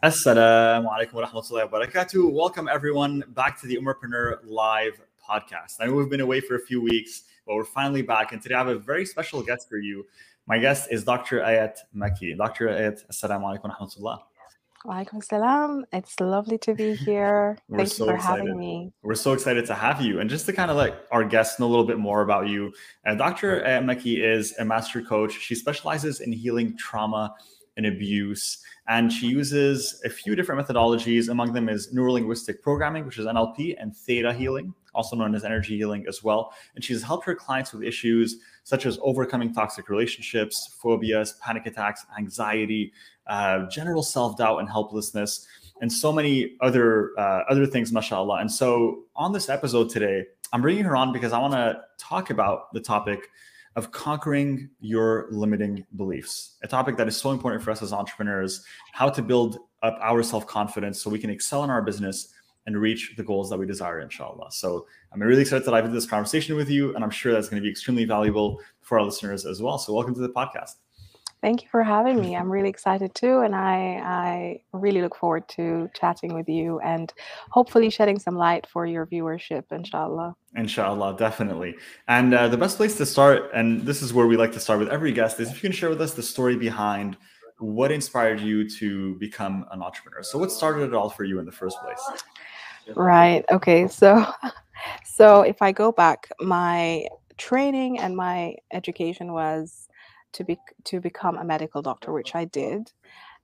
Assalamu alaikum wa rahmatullahi wa barakatuh. Welcome everyone back to the Umarpreneur Live podcast. I know we've been away for a few weeks, but we're finally back. And today I have a very special guest for you. My guest is Dr. Ayat Maki. Dr. Ayat, Assalamu alaikum wa rahmatullah. Walaikum salam. It's lovely to be here. We're Thank so you for excited. having me. We're so excited to have you. And just to kind of let our guests know a little bit more about you, uh, Dr. Ayat Maki is a master coach. She specializes in healing trauma and abuse. And she uses a few different methodologies. Among them is neurolinguistic programming, which is NLP, and theta healing, also known as energy healing as well. And she's helped her clients with issues such as overcoming toxic relationships, phobias, panic attacks, anxiety, uh, general self-doubt and helplessness, and so many other uh, other things, mashallah. And so on this episode today, I'm bringing her on because I want to talk about the topic of conquering your limiting beliefs, a topic that is so important for us as entrepreneurs, how to build up our self-confidence so we can excel in our business and reach the goals that we desire, inshallah. So I'm really excited to dive into this conversation with you, and I'm sure that's going to be extremely valuable for our listeners as well. So welcome to the podcast. Thank you for having me. I'm really excited too, and I I really look forward to chatting with you and hopefully shedding some light for your viewership, inshallah. Inshallah, definitely. And uh, the best place to start, and this is where we like to start with every guest, is if you can share with us the story behind what inspired you to become an entrepreneur. So, what started it all for you in the first place? Right. Okay. So so if I go back, my training and my education was to be to become a medical doctor, which I did.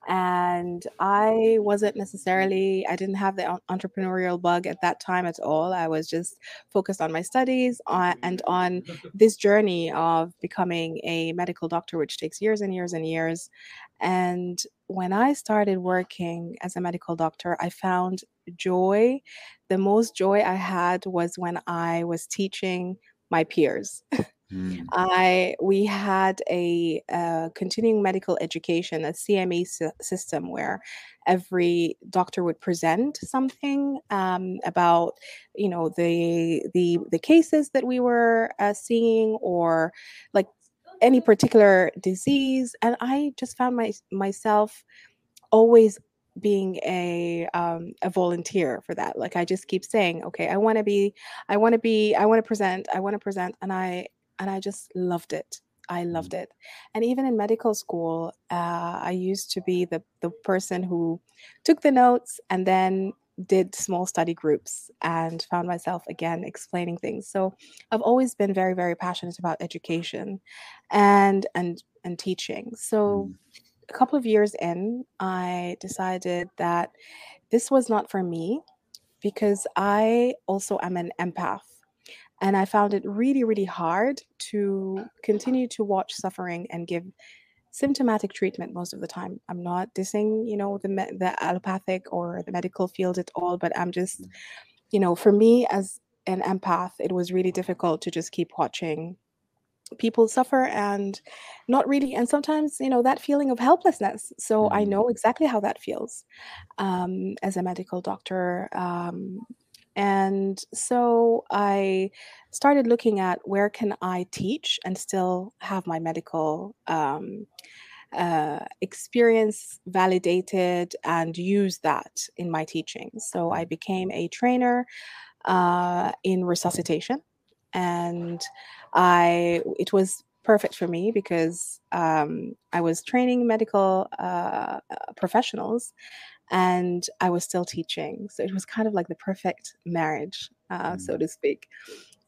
And I wasn't necessarily, I didn't have the entrepreneurial bug at that time at all. I was just focused on my studies on, and on this journey of becoming a medical doctor, which takes years and years and years. And when I started working as a medical doctor, I found joy. The most joy I had was when I was teaching my peers. Mm, I we had a, uh continuing medical education, a CME sy- system where every doctor would present something um, about you know the the the cases that we were uh, seeing or like any particular disease, and I just found my myself always being a um, a volunteer for that. Like I just keep saying, okay, I want to be, I want to be, I want to present, I want to present, and I and I just loved it. I mm, loved it. And even in medical school, uh, I used to be the the person who took the notes and then did small study groups and found myself again explaining things. So I've always been very very passionate about education and and and teaching. So mm, a couple of years in, I decided that this was not for me because I also am an empath. And I found it really, really hard to continue to watch suffering and give symptomatic treatment most of the time. I'm not dissing, you know, the me- the allopathic or the medical field at all, but I'm just, mm, you know, for me as an empath, it was really difficult to just keep watching people suffer and not really and sometimes you know that feeling of helplessness. So i mm, know exactly how that feels um, as a medical doctor um, and so i started looking at where can i teach and still have my medical um, uh, experience validated and use that in my teaching. So i became a trainer uh, in resuscitation. And I it was perfect for me because um, I was training medical uh, uh, professionals and I was still teaching. So it was kind of like the perfect marriage, uh, mm, so to speak.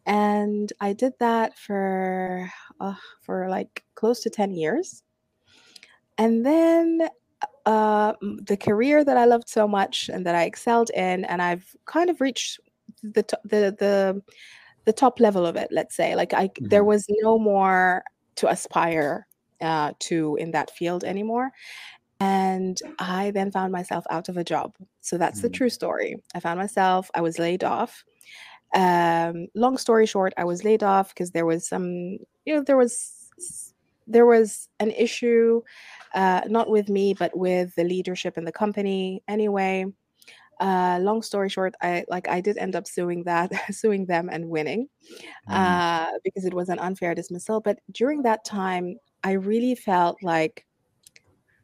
And I did that for uh, for like close to 10 years. And then uh, the career that I loved so much and that I excelled in, and I've kind of reached the to- the the the top level of it. Let's say, like I there mhm, was no more to aspire uh, to in that field anymore, and I then found myself out of a job. So that's the mm, true story. I found myself. I was laid off. Um, long story short, I was laid off because there was some, you know, there was there was an issue, uh, not with me, but with the leadership in the company. Anyway, uh, long story short, I like I did end up suing that, suing them and winning, mm, uh, because it was an unfair dismissal. But during that time, I really felt like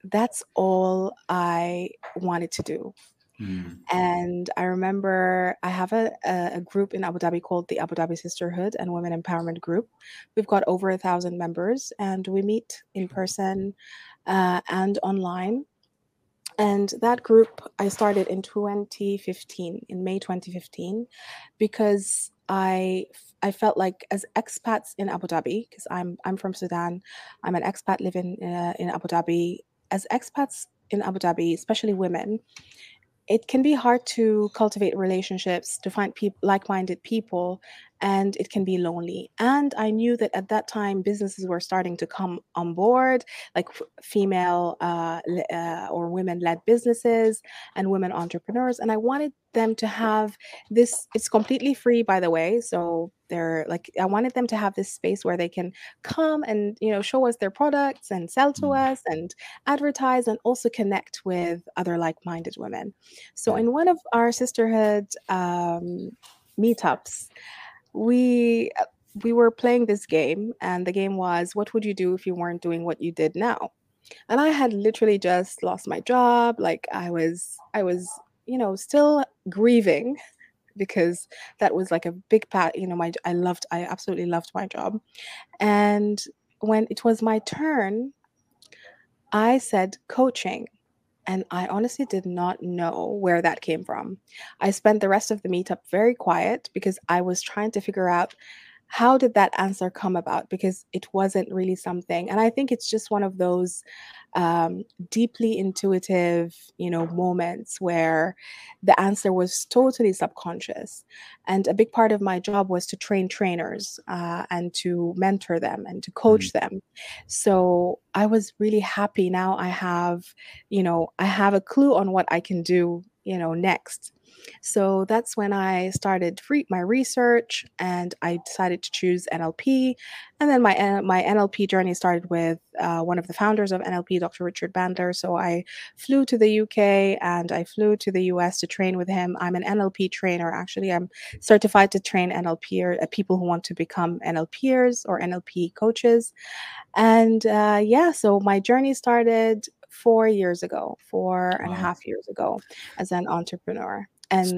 that's all I wanted to do. Mm. And I remember I have a, a, group in Abu Dhabi called the Abu Dhabi Sisterhood and Women Empowerment Group. We've got over a thousand members, and we meet in person uh, and online. And that group I started in 2015, in May 2015, because I I felt like as expats in Abu Dhabi, because I'm I'm from Sudan, I'm an expat living uh, in Abu Dhabi. As expats in Abu Dhabi, especially women, it can be hard to cultivate relationships, to find like-minded people, and it can be lonely. And I knew that at that time, businesses were starting to come on board, like female uh, uh, or women-led businesses and women entrepreneurs. And I wanted them to have this. It's completely free, by the way. So they're like, I wanted them to have this space where they can come and you know show us their products and sell to mm. us and advertise and also connect with other like-minded women. So in one of our sisterhood um, meetups we we were playing this game and the game was what would you do if you weren't doing what you did now and i had literally just lost my job like i was i was you know still grieving because that was like a big part you know my i loved i absolutely loved my job and when it was my turn i said coaching and I honestly did not know where that came from. I spent the rest of the meetup very quiet because I was trying to figure out how did that answer come about? Because it wasn't really something and i think it's just one of those um, deeply intuitive you know moments where the answer was totally subconscious and a big part of my job was to train trainers uh, and to mentor them and to coach mm-hmm. them. So i was really happy. Now i have you know i have a clue on what i can do you know next so that's when I started free, my research and I decided to choose NLP. And then my, my NLP journey started with uh, one of the founders of NLP, Dr. Richard Bandler. So I flew to the UK and I flew to the US to train with him. I'm an NLP trainer. Actually, I'm certified to train NLP uh, people who want to become NLPers or NLP coaches. And uh, yeah, so my journey started four years ago, four wow. and a half years ago as an entrepreneur. And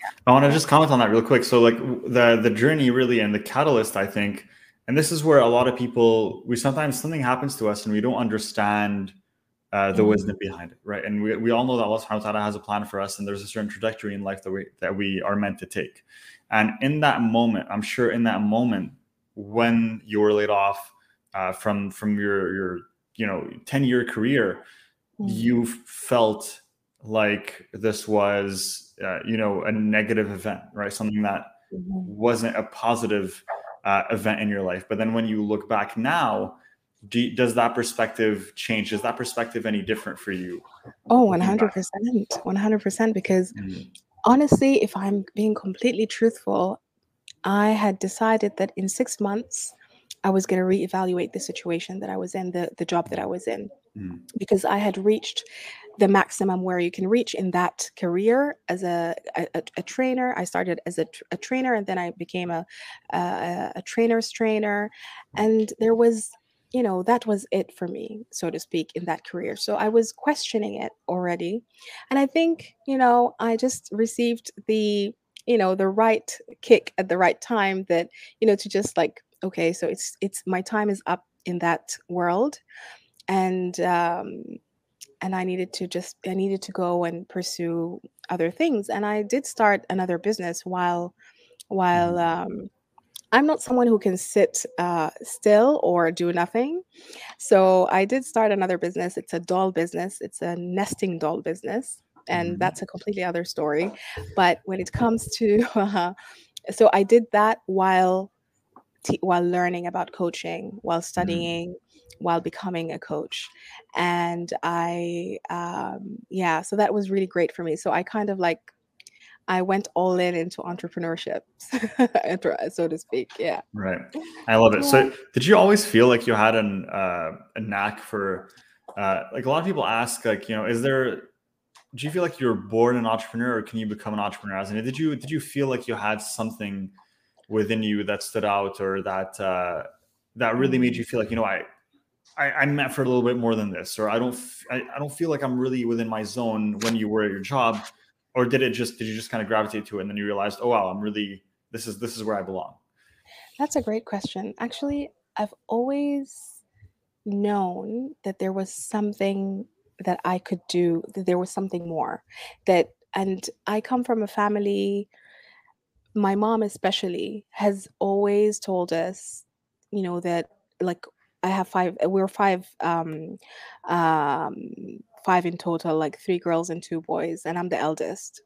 yeah. I want to just comment on that real quick. So like the the journey really and the catalyst, I think, and this is where a lot of people we sometimes something happens to us and we don't understand uh, the mm-hmm. wisdom behind it, right? And we, we all know that Allah subhanahu wa ta'ala has a plan for us and there's a certain trajectory in life that we that we are meant to take. And in that moment, I'm sure in that moment when you were laid off uh, from from your your you know 10 year career, mm-hmm. you felt like this was uh, you know a negative event right something that mm-hmm. wasn't a positive uh, event in your life but then when you look back now do, does that perspective change is that perspective any different for you oh 100% 100% because mm-hmm. honestly if i'm being completely truthful i had decided that in six months i was going to reevaluate the situation that i was in the, the job that i was in mm. because i had reached the maximum where you can reach in that career as a, a, a trainer. I started as a, a, trainer and then I became a, a, a trainer's trainer. And there was, you know, that was it for me, so to speak, in that career. So I was questioning it already. And I think, you know, I just received the, you know, the right kick at the right time that, you know, to just like, okay, so it's, it's, my time is up in that world. And, um, and I needed to just I needed to go and pursue other things. And I did start another business while while mm-hmm. um, I'm not someone who can sit uh, still or do nothing. So I did start another business. It's a doll business. It's a nesting doll business, and mm-hmm. that's a completely other story. But when it comes to, uh, so I did that while while learning about coaching, while mm-hmm. studying, while becoming a coach and i um, yeah so that was really great for me. So i kind of like i went all in into entrepreneurship so to speak yeah. Right. I love it. Yeah. so did you always feel like you had an uh, a knack for uh, like a lot of people ask like you know is there do you feel like you're born an entrepreneur or can you become an entrepreneur as and did you did you feel like you had something within you that stood out or that uh, that really made mm. you feel like you know I I, I'm meant for a little bit more than this, or I don't I, I don't feel like I'm really within my zone when you were at your job, or did it just did you just kind of gravitate to it and then you realized, oh wow, I'm really this is this is where I belong? That's a great question. Actually, I've always known that there was something that I could do, that there was something more. That and I come from a family, my mom especially has always told us, you know, that like I have five we're five um um five in total, like three girls and two boys, and I'm the eldest.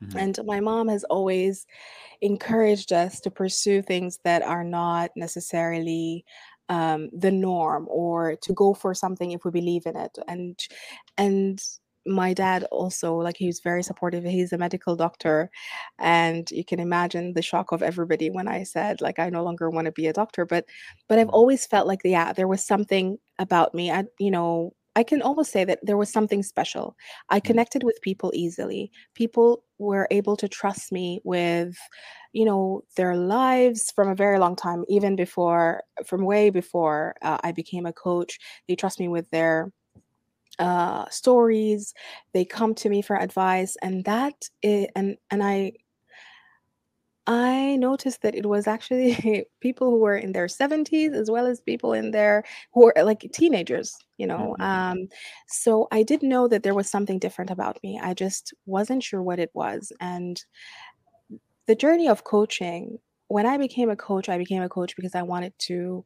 hmm And my mom has always encouraged us to pursue things that are not necessarily um, the norm or to go for something if we believe in it and and my dad also like he was very supportive he's a medical doctor and you can imagine the shock of everybody when i said like i no longer want to be a doctor but but i've always felt like yeah there was something about me i you know i can almost say that there was something special. I connected with people easily. People were able to trust me with you know their lives from a very long time even before from way before uh, i became a coach. They trust me with their uh, stories they come to me for advice and that i- and and i i noticed that it was actually people who were in their 70s as well as people in their who were like teenagers you know hmm um so i did know that there was something different about me i just wasn't sure what it was and the journey of coaching when i became a coach i became a coach because i wanted to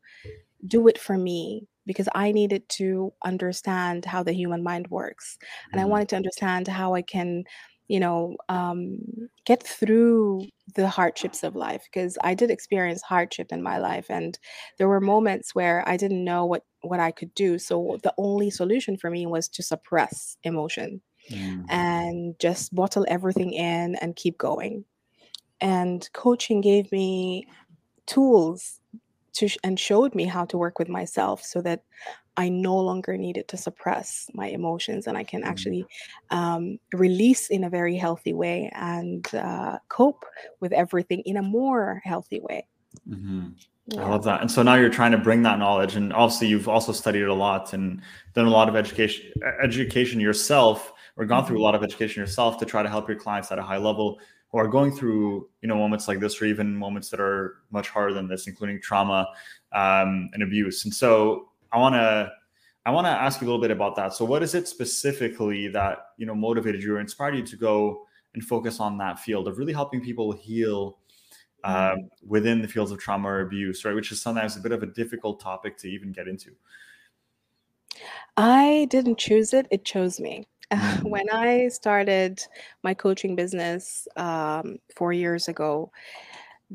do it for me because I needed to understand how the human mind works. And I hmm wanted to understand how I can, you know, um, get through the hardships of life because I did experience hardship in my life. And there were moments where I didn't know what, what I could do. So the only solution for me was to suppress emotion hmm and just bottle everything in and keep going. And coaching gave me tools to sh- and showed me how to work with myself so that I no longer needed to suppress my emotions and I can actually um, release in a very healthy way and uh, cope with everything in a more healthy way. hmm I love that. And so now you're trying to bring that knowledge, and obviously you've also studied a lot and done a lot of education education yourself, or gone through a Mhm. lot of education yourself to try to help your clients at a high level are going through you know moments like this, or even moments that are much harder than this, including trauma um, and abuse. And so I want to I want to ask you a little bit about that. So what is it specifically that you know motivated you or inspired you to go and focus on that field of really helping people heal? Mm. um, within the fields of trauma or abuse, right? Which is sometimes a bit of a difficult topic to even get into. I didn't choose it, it chose me. When I started my coaching business um, four years ago,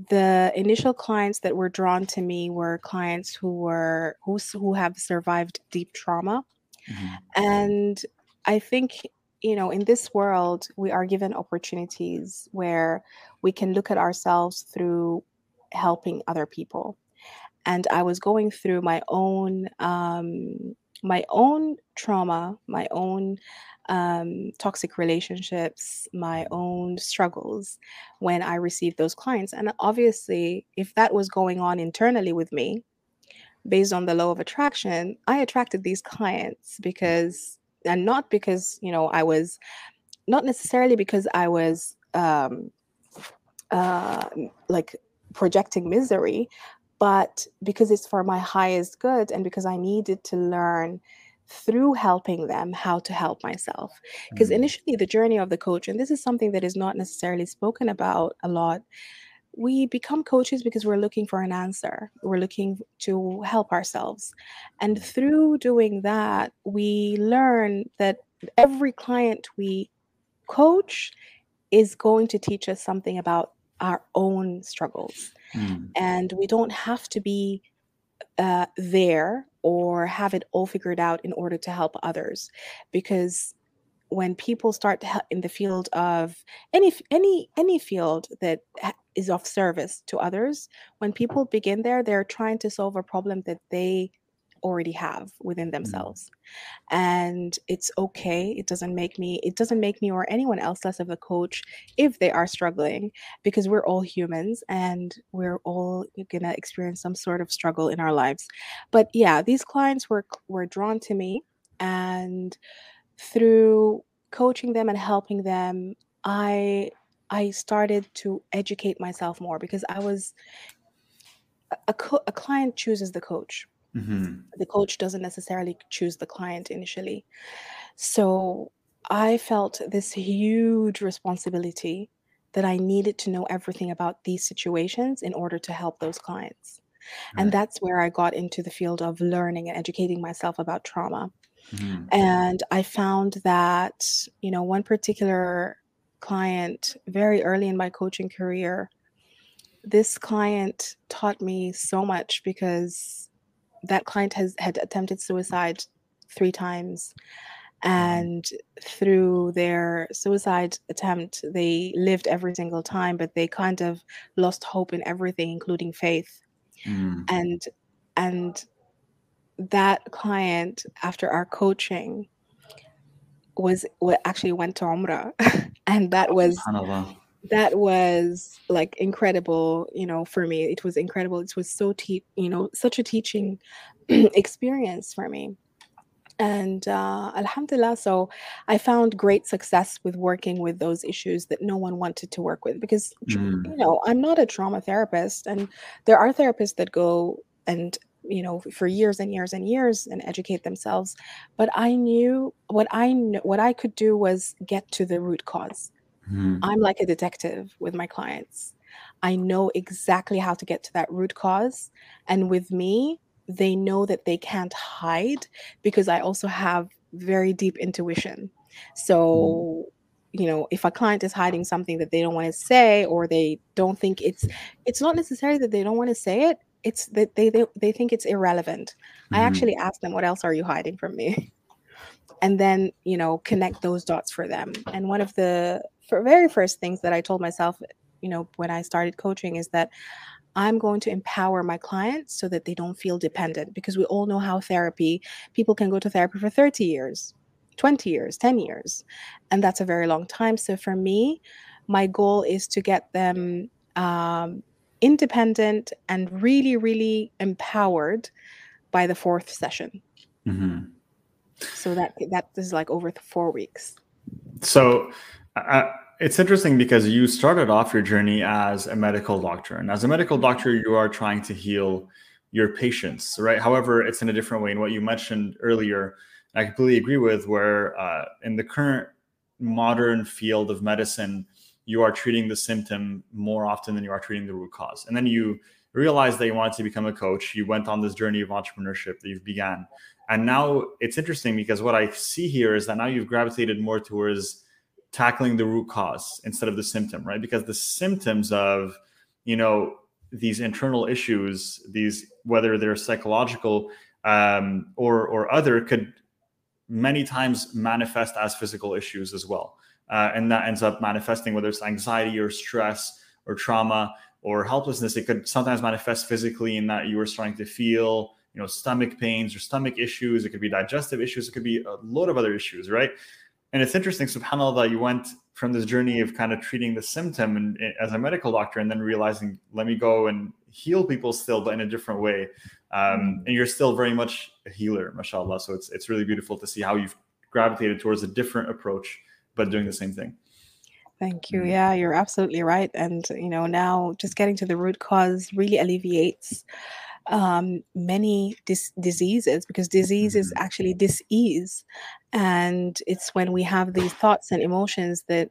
the initial clients that were drawn to me were clients who were who, who have survived deep trauma mhm, And I think, you know, in this world, we are given opportunities where we can look at ourselves through helping other people. And I was going through my own um, my own trauma, my own um, toxic relationships, my own struggles when I received those clients. And obviously, if that was going on internally with me, based on the law of attraction, I attracted these clients because, and not because, you know, I was, not necessarily because I was um, uh, like projecting misery, but because it's for my highest good and because I needed to learn through helping them how to help myself. Because mm, initially, the journey of the coach, and this is something that is not necessarily spoken about a lot we become coaches because we're looking for an answer. We're looking to help ourselves. And through doing that, we learn that every client we coach is going to teach us something about our own struggles. mm, And we don't have to be uh, there or have it all figured out in order to help others because when people start in the field of any any any field that is of service to others when people begin there they're trying to solve a problem that they already have within mm-hmm. themselves mm-hmm. and it's okay it doesn't make me it doesn't make me or anyone else less of a coach if they are struggling because we're all humans and we're all gonna experience some sort of struggle in our lives but yeah these clients were were drawn to me and through coaching them and helping them i i started to educate myself more because i was a, co- a client chooses the coach Mm-hmm. The coach doesn't necessarily choose the client initially. So I felt this huge responsibility that I needed to know everything about these situations in order to help those clients. Right. And that's where I got into the field of learning and educating myself about trauma. Mm-hmm. And I found that, you know, one particular client very early in my coaching career, this client taught me so much because that client has had attempted suicide three times and through their suicide attempt they lived every single time but they kind of lost hope in everything including faith. Mm. and and that client after our coaching was what actually went to umrah. And that was that was like incredible you know for me. It was incredible. It was so te- you know such a teaching experience for me. And uh, alhamdulillah so i found great success with working with those issues that no one wanted to work with because mm. you know i'm not a trauma therapist and there are therapists that go and you know for years and years and years and educate themselves but i knew what i knew what i could do was get to the root cause Mm-hmm. I'm like a detective with my clients. I know exactly how to get to that root cause. And with me, they know that they can't hide because I also have very deep intuition. So, mm-hmm. you know, if a client is hiding something that they don't want to say or they don't think it's it's not necessarily that they don't want to say it, it's that they they, they think it's irrelevant. Mm-hmm. I actually ask them, what else are you hiding from me? and then, you know, connect those dots for them. And one of the for very first things that I told myself, you know, when I started coaching is that I'm going to empower my clients so that they don't feel dependent because we all know how therapy, people can go to therapy for 30 years, 20 years, 10 years, and that's a very long time. So for me, my goal is to get them um, independent and really, really empowered by the fourth session. Mm-hmm. So that that is like over four weeks. So uh, it's interesting because you started off your journey as a medical doctor, and as a medical doctor, you are trying to heal your patients, right? However, it's in a different way. And what you mentioned earlier, I completely agree with, where uh, in the current modern field of medicine, you are treating the symptom more often than you are treating the root cause. And then you realized that you wanted to become a coach. You went on this journey of entrepreneurship that you've began. And now it's interesting because what I see here is that now you've gravitated more towards tackling the root cause instead of the symptom, right? Because the symptoms of, you know, these internal issues, these whether they're psychological um, or or other, could many times manifest as physical issues as well, uh, and that ends up manifesting whether it's anxiety or stress or trauma or helplessness. It could sometimes manifest physically in that you are starting to feel you know stomach pains or stomach issues it could be digestive issues it could be a load of other issues right and it's interesting, subhanAllah, you went from this journey of kind of treating the symptom and, as a medical doctor and then realizing, let me go and heal people still, but in a different way. Um, mm-hmm. and you're still very much a healer, mashallah. So it's, it's really beautiful to see how you've gravitated towards a different approach, but doing the same thing. Thank you. Mm-hmm. Yeah, you're absolutely right. And, you know, now just getting to the root cause really alleviates um, many dis- diseases because disease is mm-hmm. actually disease. And it's when we have these thoughts and emotions that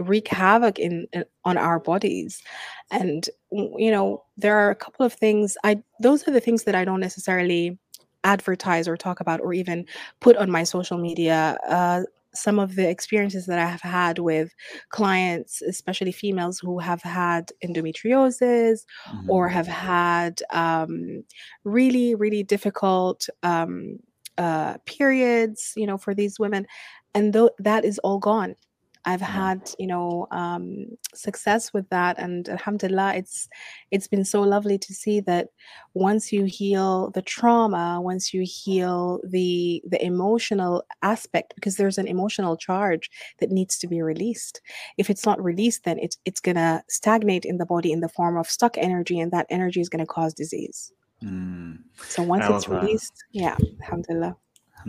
wreak havoc in, in, on our bodies and you know there are a couple of things i those are the things that i don't necessarily advertise or talk about or even put on my social media uh, some of the experiences that I have had with clients, especially females who have had endometriosis mm-hmm. or have had um, really, really difficult um, uh, periods, you know, for these women. And th- that is all gone. I've had, you know, um, success with that, and Alhamdulillah, it's it's been so lovely to see that once you heal the trauma, once you heal the the emotional aspect, because there's an emotional charge that needs to be released. If it's not released, then it's it's gonna stagnate in the body in the form of stuck energy, and that energy is gonna cause disease. Mm. So once it's that. released, yeah, Alhamdulillah.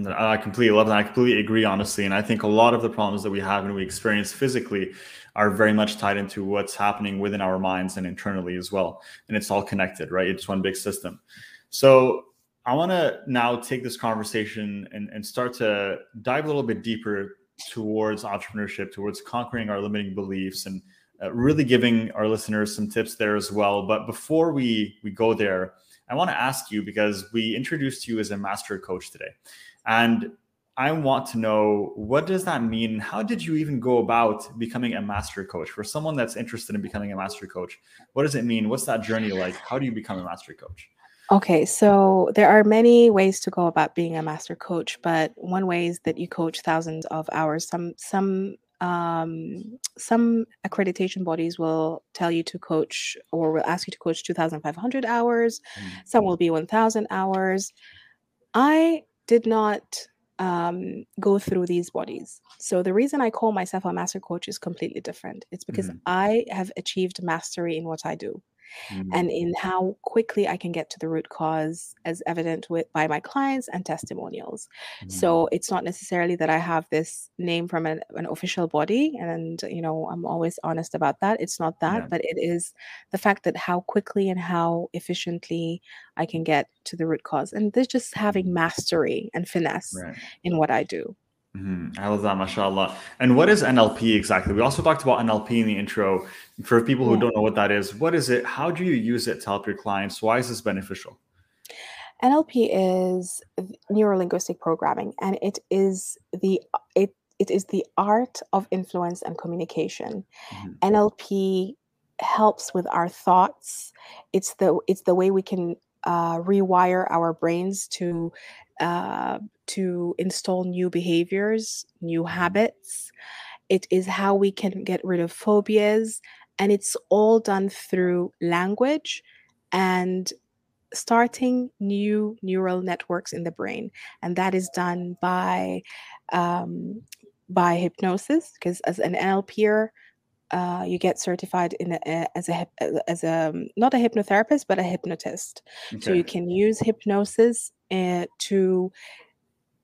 I completely love that. I completely agree, honestly. And I think a lot of the problems that we have and we experience physically are very much tied into what's happening within our minds and internally as well. And it's all connected, right? It's one big system. So I want to now take this conversation and, and start to dive a little bit deeper towards entrepreneurship, towards conquering our limiting beliefs and uh, really giving our listeners some tips there as well. But before we we go there, I want to ask you because we introduced you as a master coach today. And I want to know what does that mean? How did you even go about becoming a master coach? For someone that's interested in becoming a master coach, what does it mean? What's that journey like? How do you become a master coach? Okay, so there are many ways to go about being a master coach, but one way is that you coach thousands of hours. Some some um, some accreditation bodies will tell you to coach or will ask you to coach 2,500 hours. Mm. Some will be 1,000 hours. I did not um, go through these bodies. So the reason I call myself a master coach is completely different. It's because Mhm. I have achieved mastery in what I do Mm. and in how quickly I can get to the root cause, as evident with by my clients and testimonials. Mm. So it's not necessarily that I have this name from an, an official body, and you know I'm always honest about that. It's not that, Yeah. but it is the fact that how quickly and how efficiently I can get to the root cause, and this just having mastery and finesse Right. in what I do. Mhm. I love that, mashallah. And what is NLP exactly? We also talked about NLP in the intro. For people who Yeah. don't know what that is, what is it? How do you use it to help your clients? Why is this beneficial? NLP is neuro linguistic programming, and it is the it it is the art of influence and communication. Mhm. NLP helps with our thoughts. It's the it's the way we can uh, rewire our brains to uh, to install new behaviors, new habits. It is how we can get rid of phobias, and it's all done through language and starting new neural networks in the brain and that is done by um, by hypnosis because as an nlper uh, you get certified in a, a- as a uh, as a um, not a hypnotherapist but a hypnotist so you can use hypnosis uh, to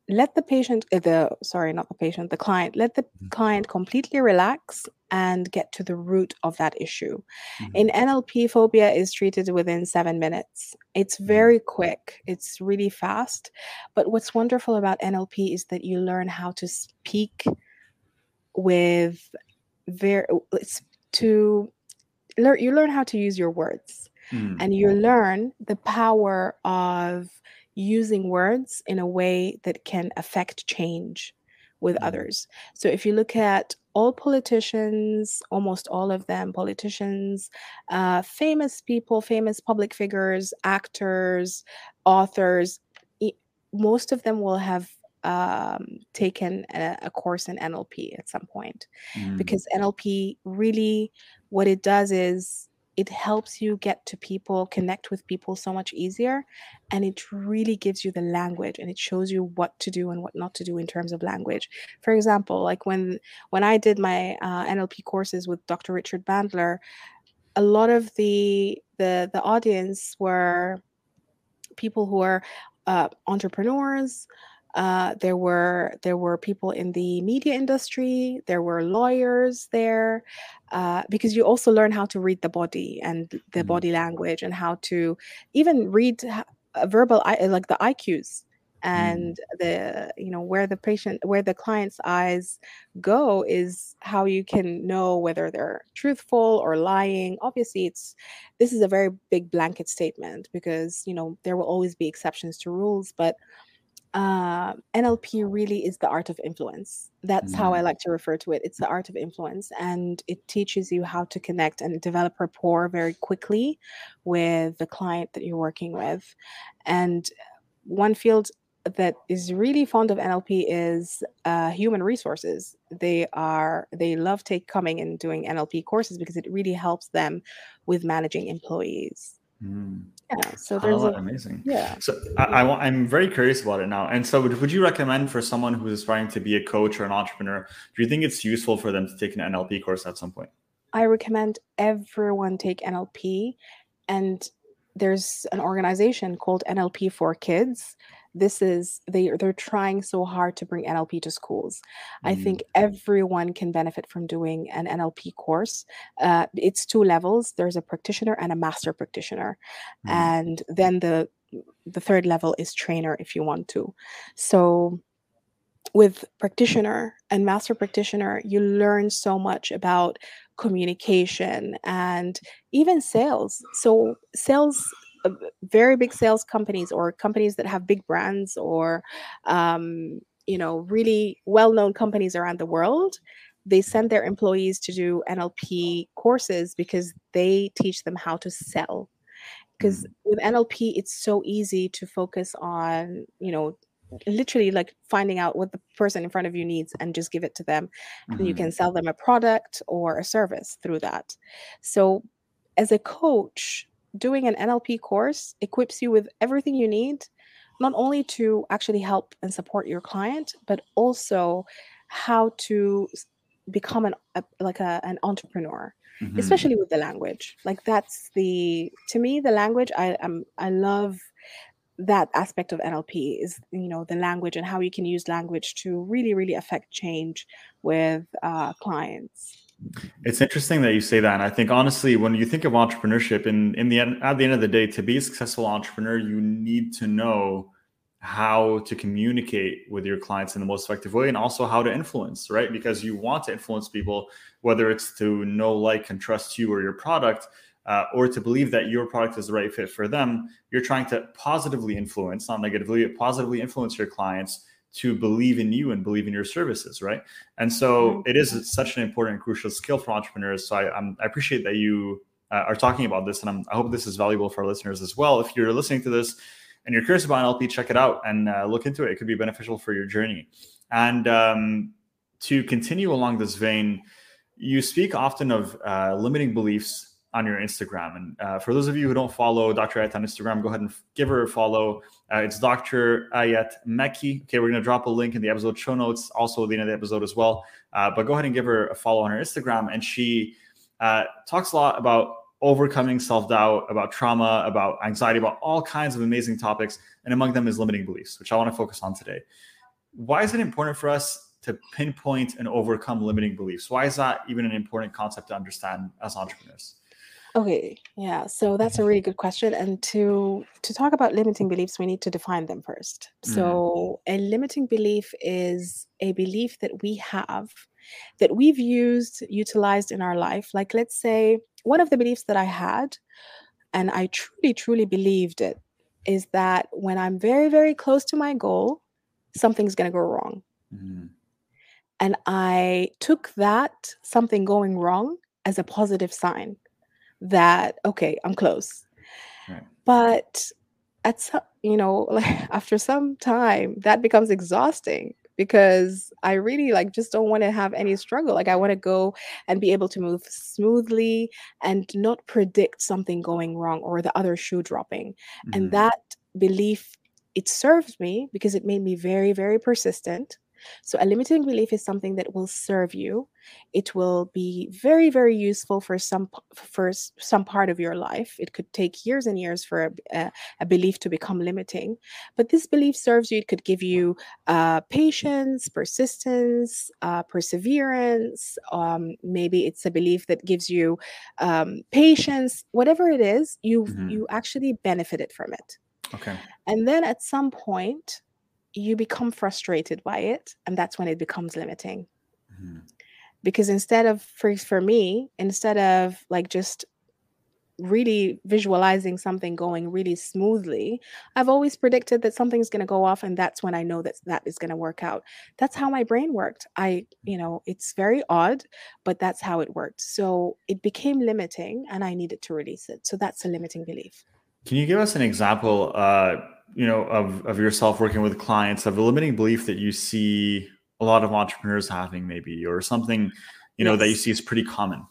let the patient uh, the sorry not the patient the client let the Mhm. client completely relax and get to the root of that issue Mhm. in NLP, phobia is treated within seven minutes. It's Mhm. very quick, it's really fast. But what's wonderful about NLP is that you learn how to speak with very it's to learn you learn how to use your words Mm. and you learn the power of using words in a way that can affect change with Mhm. others. So if you look at all politicians, almost all of them, politicians, uh, famous people, famous public figures, actors, authors, e- most of them will have um, taken a, a course in NLP at some point Mm. because NLP really what it does is it helps you get to people, connect with people so much easier. And it really gives you the language and it shows you what to do and what not to do in terms of language. For example, like when when I did my uh, NLP courses with Dr. Richard Bandler, a lot of the the the audience were people who are uh, entrepreneurs. Uh, there were there were people in the media industry. There were lawyers there, uh, because you also learn how to read the body and the Mhm. body language and how to even read uh, verbal like the eye cues and the you know where the patient where the client's eyes go is how you can know whether they're truthful or lying obviously it's this is a very big blanket statement because you know there will always be exceptions to rules but uh, NLP really is the art of influence. That's how I Mm. like to refer to it. It's the art of influence, and it teaches you how to connect and develop rapport very quickly with the client that you're working with. And one field that is really fond of NLP is uh, human resources. They are they love take coming and doing NLP courses because it really helps them with managing employees. Mm. Yeah, so there's oh, a, amazing. Yeah. So I, I I'm very curious about it now. And so, would, would you recommend for someone who's aspiring to be a coach or an entrepreneur? Do you think it's useful for them to take an NLP course at some point? I recommend everyone take NLP, and there's an organization called NLP for Kids this is they they're trying so hard to bring NLP to schools. Mm. I think everyone can benefit from doing an NLP course. Uh, it's two levels. There's a practitioner and a master practitioner, mm. and then the the third level is trainer if you want to. So with practitioner and master practitioner, you learn so much about communication and even sales. So sales very big sales companies or companies that have big brands or um, you know really well-known companies around the world they send their employees to do nlp courses because they teach them how to sell because mm. with nlp it's so easy to focus on you know literally like finding out what the person in front of you needs and just give it to them mm-hmm. and you can mm-hmm. sell them a product or a service through that so as a coach doing an NLP course equips you with everything you need, not only to actually help and support your client, but also how to become an a, like a, an entrepreneur. Mm-hmm. especially with the language like that's the to me the language i am i love that aspect of NLP is you know the language and how you can use language to really really affect change with uh, clients. It's interesting that you say that. And I think honestly, when you think of entrepreneurship, in in the end, at the end of the day, to be a successful entrepreneur, you need to know how to communicate with your clients in the most effective way and also how to influence, right? Because you want to influence people, whether it's to know, like, and trust you or your product, uh, or to believe that your product is the right fit for them. You're trying to positively influence, not negatively, but positively influence your clients to believe in you and believe in your services, right? And so mm-hmm. it is such an important, and crucial skill for entrepreneurs. So I, I appreciate that you uh, are talking about this, and I'm, i hope this is valuable for our listeners as well. If you're listening to this and you're curious about NLP, check it out and uh, look into it. It could be beneficial for your journey. And um, to continue along this vein, you speak often of uh, limiting beliefs on your Instagram. And uh, for those of you who don't follow Dr. Ayat on Instagram, go ahead and give her a follow. Uh, it's Dr. Ayat Mekki. Okay, we're going to drop a link in the episode show notes, also at the end of the episode as well. Uh, but go ahead and give her a follow on her Instagram. And she uh, talks a lot about overcoming self doubt, about trauma, about anxiety, about all kinds of amazing topics. And among them is limiting beliefs, which I want to focus on today. Why is it important for us to pinpoint and overcome limiting beliefs? Why is that even an important concept to understand as entrepreneurs? Okay, yeah. So that's a really good question. And to to talk about limiting beliefs, we need to define them first. Mm. So a limiting belief is a belief that we have that we've used, utilized in our life. Like let's say one of the beliefs that I had, and I truly, truly believed it, is that when I'm very, very close to my goal, something's gonna go wrong. Mm. And I took that something going wrong as a positive sign that okay i'm close right. but at some you know like after some time that becomes exhausting because i really like just don't want to have any struggle like i want to go and be able to move smoothly and not predict something going wrong or the other shoe dropping mm-hmm. and that belief it serves me because it made me very very persistent so, a limiting belief is something that will serve you. It will be very, very useful for some for some part of your life. It could take years and years for a, a belief to become limiting, but this belief serves you. It could give you uh, patience, persistence, uh, perseverance. Um, maybe it's a belief that gives you um, patience. Whatever it is, you mm-hmm. you actually benefited from it. Okay. And then at some point, you become frustrated by it and that's when it becomes limiting. Mm-hmm. because instead of for, for me instead of like just really visualizing something going really smoothly i've always predicted that something's going to go off and that's when i know that that is going to work out. That's how my brain worked. I you know it's very odd but that's how it worked. So it became limiting and i needed to release it. So that's a limiting belief. Can you give us an example uh you know of of yourself working with clients of a limiting belief that you see a lot of entrepreneurs having maybe or something you know yes. that you see is pretty common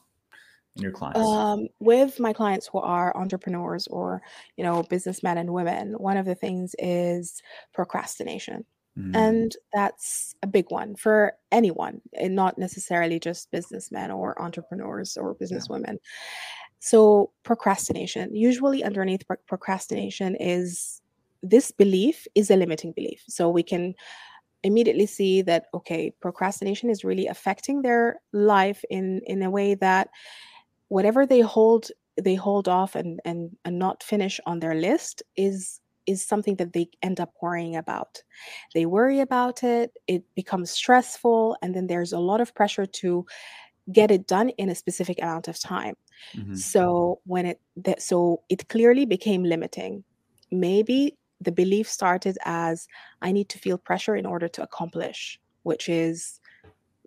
in your clients um, with my clients who are entrepreneurs or you know businessmen and women one of the things is procrastination mm. and that's a big one for anyone and not necessarily just businessmen or entrepreneurs or businesswomen yeah. so procrastination usually underneath procrastination is this belief is a limiting belief. So we can immediately see that okay procrastination is really affecting their life in in a way that whatever they hold they hold off and and, and not finish on their list is is something that they end up worrying about. They worry about it it becomes stressful and then there's a lot of pressure to get it done in a specific amount of time. Mm-hmm. so when it that so it clearly became limiting. Maybe the belief started as I need to feel pressure in order to accomplish, which is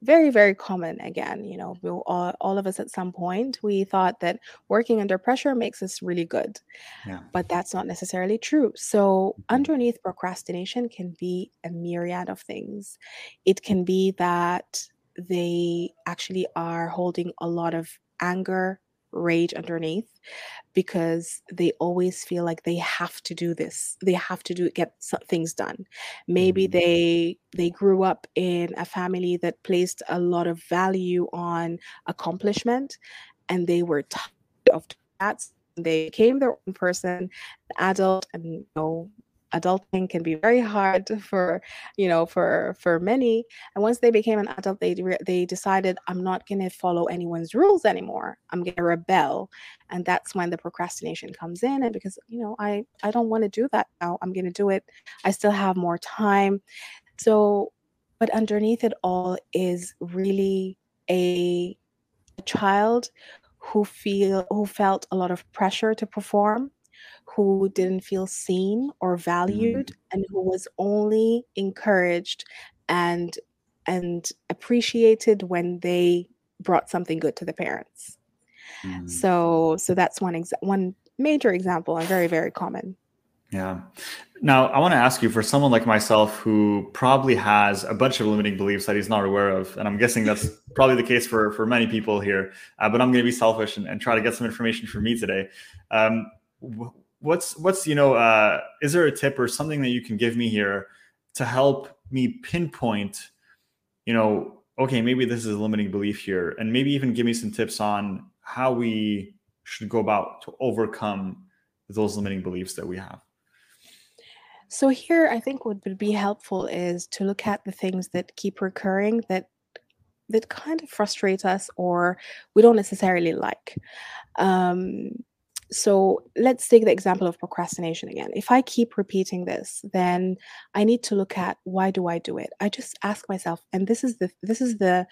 very very common again you know we all, all of us at some point we thought that working under pressure makes us really good yeah. but that's not necessarily true so mm-hmm. underneath procrastination can be a myriad of things it can be that they actually are holding a lot of anger rage underneath because they always feel like they have to do this they have to do get things done maybe mm-hmm. they they grew up in a family that placed a lot of value on accomplishment and they were tired of that they became their own person adult and you know adulting can be very hard for you know for for many. And once they became an adult they they decided i'm not going to follow anyone's rules anymore. I'm going to rebel. And that's when the procrastination comes in. And because you know i i don't want to do that now. I'm going to do it. I still have more time. So but underneath it all is really a, a child who feel who felt a lot of pressure to perform who didn't feel seen or valued mm. and who was only encouraged and and appreciated when they brought something good to the parents. Mm. So so that's one exa- one major example and very very common. Yeah. Now, I want to ask you for someone like myself who probably has a bunch of limiting beliefs that he's not aware of, and I'm guessing that's probably the case for for many people here. Uh, but I'm going to be selfish and, and, try to get some information from me today. Um, what's what's you know uh, is there a tip or something that you can give me here to help me pinpoint you know okay maybe this is a limiting belief here and maybe even give me some tips on how we should go about to overcome those limiting beliefs that we have? So here i think what would be helpful is to look at the things that keep recurring that that kind of frustrate us or we don't necessarily like. Um, so let's take the example of procrastination again. If i keep repeating this then i need to look at why do i do it? I just ask myself and this is the this is the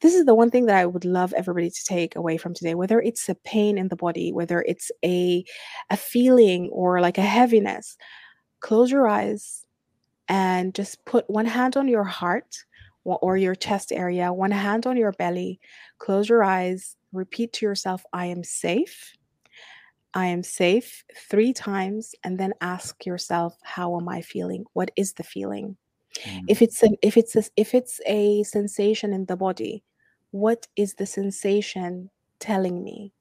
this is the one thing that i would love everybody to take away from today whether it's a pain in the body whether it's a a feeling or like a heaviness close your eyes and just put one hand on your heart or your chest area one hand on your belly close your eyes repeat to yourself i am safe I am safe three times and then ask yourself how am I feeling? What is the feeling? Mm. If it's an if it's a, if it's a sensation in the body, what is the sensation telling me?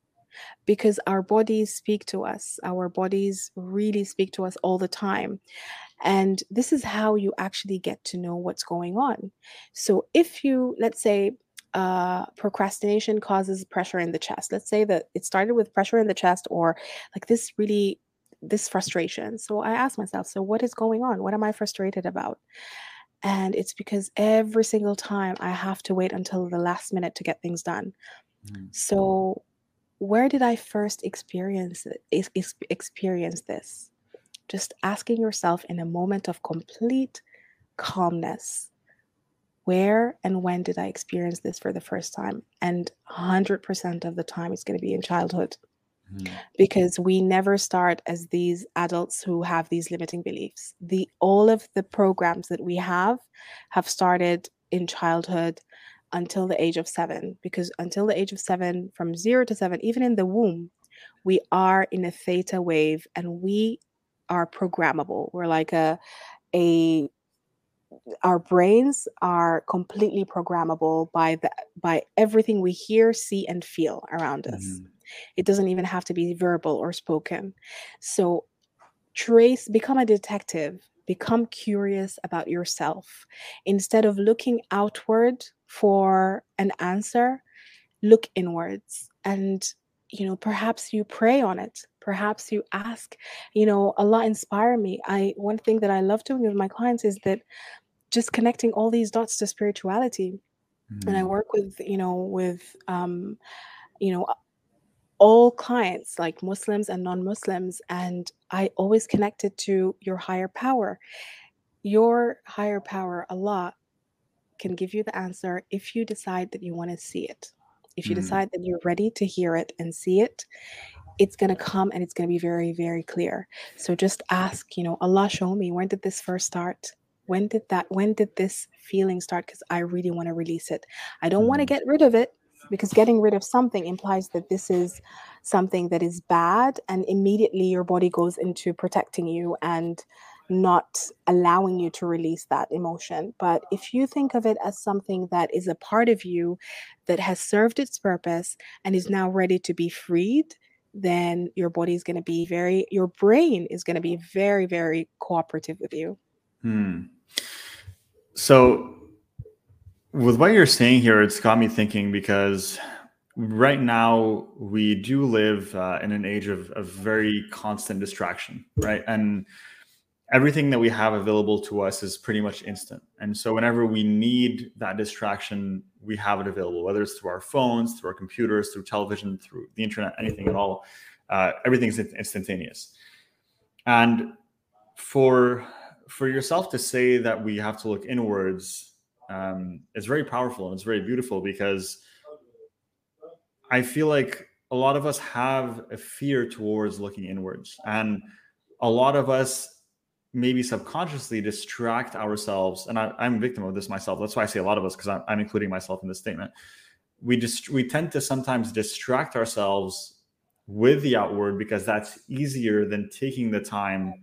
Because our bodies speak to us. Our bodies really speak to us all the time. And this is how you actually get to know what's going on. So if you let's say uh, procrastination causes pressure in the chest. Let's say that it started with pressure in the chest or like this really this frustration. So I ask myself, so what is going on? What am I frustrated about? And it's because every single time I have to wait until the last minute to get things done. Mm. So where did I first experience it, experience this? Just asking yourself in a moment of complete calmness where and when did I experience this for the first time? And 100% of the time, it's going to be in childhood mm-hmm. because we never start as these adults who have these limiting beliefs. The all of the programs that we have have started in childhood until the age of seven because until the age of seven from zero to seven even in the womb we are in a theta wave and we are programmable. We're like a a our brains are completely programmable by the by everything we hear, see, and feel around us. Mm-hmm. It doesn't even have to be verbal or spoken. So trace, become a detective, become curious about yourself. Instead of looking outward for an answer, look inwards and you know perhaps you pray on it perhaps you ask you know allah inspire me i one thing that i love doing with my clients is that just connecting all these dots to spirituality mm-hmm. and i mm. work with you know with um you know all clients like muslims and non-muslims and i always connect it to your higher power your higher power allah can give you the answer if you decide that you want to see it if you mm. decide that you're ready to hear it and see it it's going to come and it's going to be very very clear so just ask you know allah show me when did this first start when did that when did this feeling start because i really want to release it i don't mm. want to get rid of it because getting rid of something implies that this is something that is bad and immediately your body goes into protecting you and not allowing you to release that emotion. But if you think of it as something that is a part of you that has served its purpose and is now ready to be freed, then your body is going to be very, your brain is going to be very, very cooperative with you. Hmm. So, with what you're saying here, it's got me thinking because right now we do live uh, in an age of, of very constant distraction, right? And everything that we have available to us is pretty much instant. And so whenever we need that distraction, we have it available, whether it's through our phones, through our computers, through television, through the internet, anything at all. Uh, everything's instantaneous. And for for yourself to say that we have to look inwards um, is very powerful and it's very beautiful because I feel like a lot of us have a fear towards looking inwards, and a lot of us maybe subconsciously distract ourselves and I, am a victim of this myself that's why i say a lot of us because I'm, I'm, including myself in this statement. We just we tend to sometimes distract ourselves with the outward because that's easier than taking the time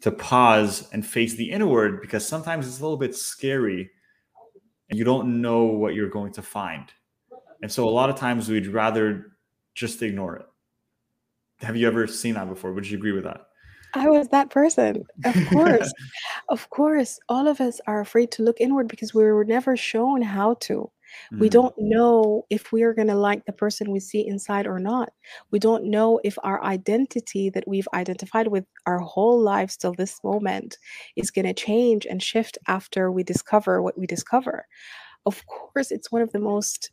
to pause and face the inward because sometimes it's a little bit scary and you don't know what you're going to find and so a lot of times we'd rather just ignore it have you ever seen that before would you agree with that I was that person. Of course. of course. All of us are afraid to look inward because we were never shown how to. We mm. don't know if we are going to like the person we see inside or not. We don't know if our identity that we've identified with our whole lives till this moment is going to change and shift after we discover what we discover. Of course, it's one of the most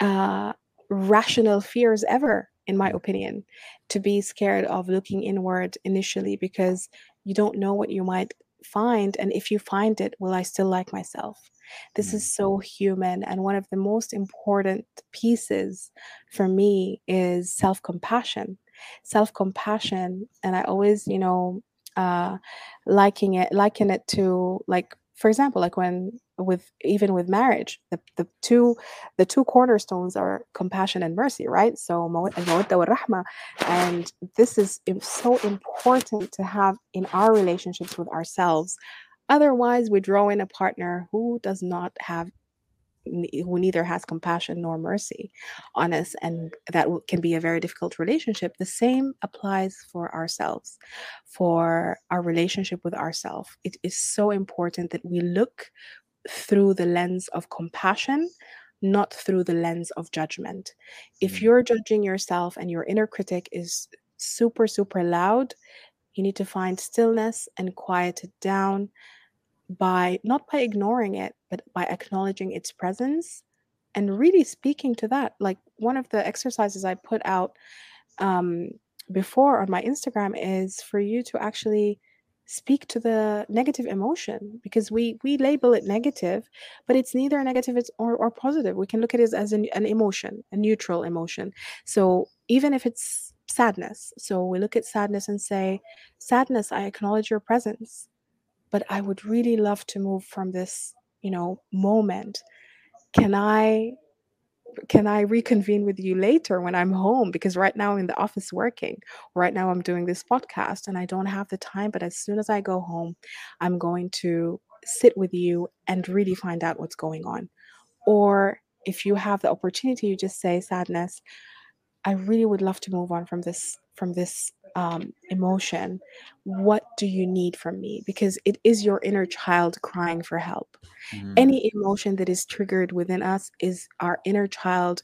uh, rational fears ever in my opinion, to be scared of looking inward initially because you don't know what you might find. And if you find it, will I still like myself? This is so human. And one of the most important pieces for me is self compassion. Self compassion. And I always, you know, uh, liking it, liken it to like, for example, like when with even with marriage the, the two the two cornerstones are compassion and mercy right so and this is so important to have in our relationships with ourselves otherwise we draw in a partner who does not have who neither has compassion nor mercy on us and that can be a very difficult relationship the same applies for ourselves for our relationship with ourselves it is so important that we look through the lens of compassion, not through the lens of judgment. If mm. you're judging yourself and your inner critic is super, super loud, you need to find stillness and quiet it down by not by ignoring it, but by acknowledging its presence and really speaking to that. Like one of the exercises I put out um, before on my Instagram is for you to actually speak to the negative emotion because we we label it negative but it's neither negative or, or positive. We can look at it as an, an emotion a neutral emotion. So even if it's sadness so we look at sadness and say sadness i acknowledge your presence but i would really love to move from this you know moment can i can I reconvene with you later when I'm home? Because right now I'm in the office working. Right now I'm doing this podcast and I don't have the time. But as soon as I go home, I'm going to sit with you and really find out what's going on. Or if you have the opportunity, you just say, sadness, I really would love to move on from this from this um, emotion. What do you need from me? Because it is your inner child crying for help. Mm. Any emotion that is triggered within us is our inner child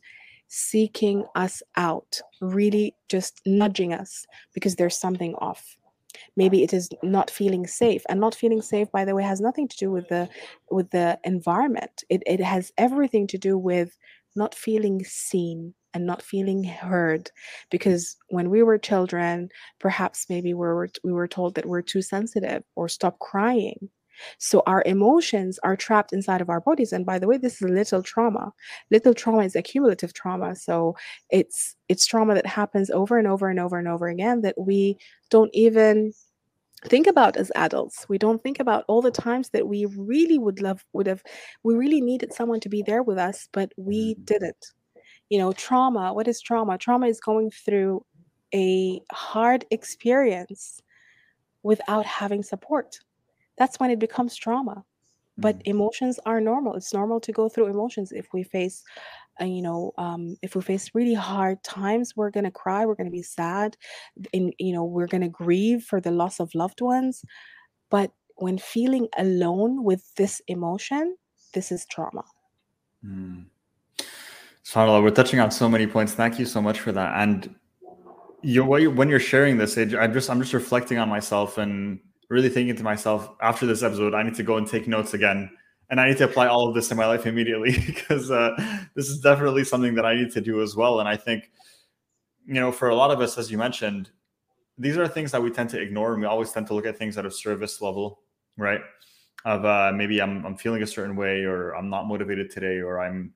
seeking us out, really just nudging us because there's something off. Maybe it is not feeling safe, and not feeling safe, by the way, has nothing to do with the with the environment. It it has everything to do with not feeling seen, and not feeling heard because when we were children perhaps maybe we were we were told that we're too sensitive or stop crying. So our emotions are trapped inside of our bodies and by the way this is little trauma. Little trauma is accumulative trauma so it's it's trauma that happens over and over and over and over again that we don't even think about as adults. We don't think about all the times that we really would love would have we really needed someone to be there with us but we mm-hmm. didn't you know trauma what is trauma? Trauma is going through a hard experience without having support. That's when it becomes trauma. But mm. emotions are normal. It's normal to go through emotions. If we face uh, you know um, if we face really hard times we're going to cry we're going to be sad and you know we're going to grieve for the loss of loved ones. But when feeling alone with this emotion this is trauma. Mm. Subhanallah, we're touching on so many points. Thank you so much for that. And you, when you're sharing this, I'm just I'm just reflecting on myself and really thinking to myself after this episode, I need to go and take notes again, and I need to apply all of this to my life immediately because uh, this is definitely something that I need to do as well. And I think, you know, for a lot of us, as you mentioned, these are things that we tend to ignore, and we always tend to look at things at a service level, right? Of uh, maybe I'm I'm feeling a certain way, or I'm not motivated today, or I'm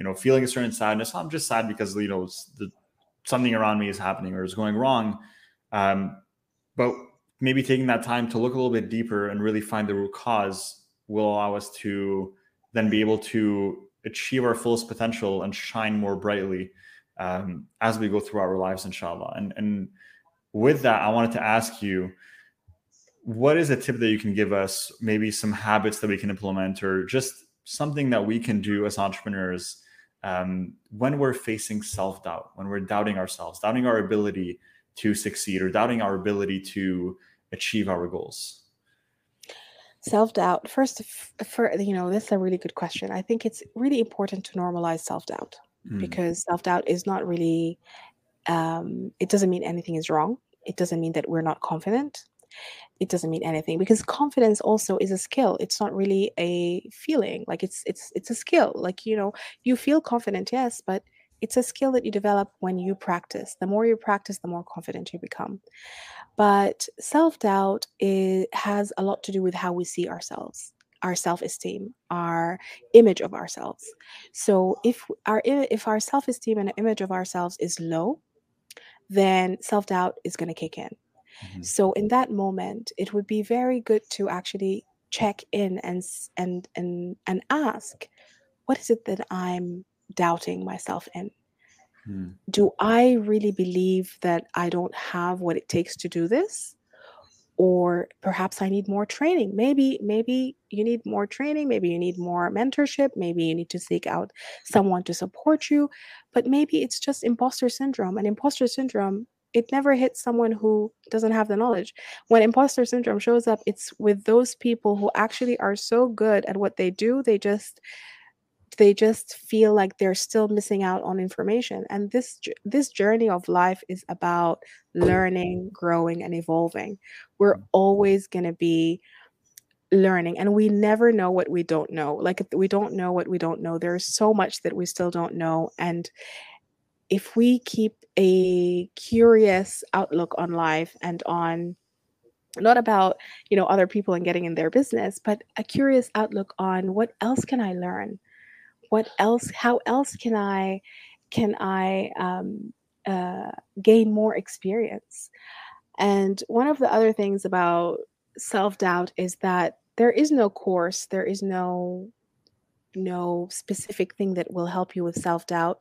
you know, feeling a certain sadness. I'm just sad because you know the, something around me is happening or is going wrong. Um, but maybe taking that time to look a little bit deeper and really find the root cause will allow us to then be able to achieve our fullest potential and shine more brightly um, as we go through our lives, inshallah. And and with that, I wanted to ask you, what is a tip that you can give us? Maybe some habits that we can implement, or just something that we can do as entrepreneurs um, when we're facing self doubt, when we're doubting ourselves, doubting our ability to succeed, or doubting our ability to achieve our goals? Self doubt. First, for you know, this is a really good question. I think it's really important to normalize self doubt mm. because self doubt is not really. Um, it doesn't mean anything is wrong. It doesn't mean that we're not confident it doesn't mean anything because confidence also is a skill. It's not really a feeling like it's it's it's a skill. Like you know you feel confident yes but it's a skill that you develop when you practice. The more you practice the more confident you become. But self-doubt it has a lot to do with how we see ourselves our self-esteem our image of ourselves. So if our if our self-esteem and image of ourselves is low then self-doubt is going to kick in Mm-hmm. So in that moment, it would be very good to actually check in and and and and ask, what is it that I'm doubting myself in? Hmm. Do I really believe that I don't have what it takes to do this? Or perhaps I need more training. Maybe, maybe you need more training. Maybe you need more mentorship. Maybe you need to seek out someone to support you. But maybe it's just imposter syndrome. And imposter syndrome it never hits someone who doesn't have the knowledge. When imposter syndrome shows up, it's with those people who actually are so good at what they do, they just they just feel like they're still missing out on information. And this this journey of life is about learning, growing and evolving. We're mm. always going to be learning and we never know what we don't know. Like we don't know what we don't know. There's so much that we still don't know and if we keep a curious outlook on life and on not about you know other people and getting in their business but a curious outlook on what else can i learn? What else how else can i can i um, uh, gain more experience? And one of the other things about self-doubt is that there is no course there is no no specific thing that will help you with self doubt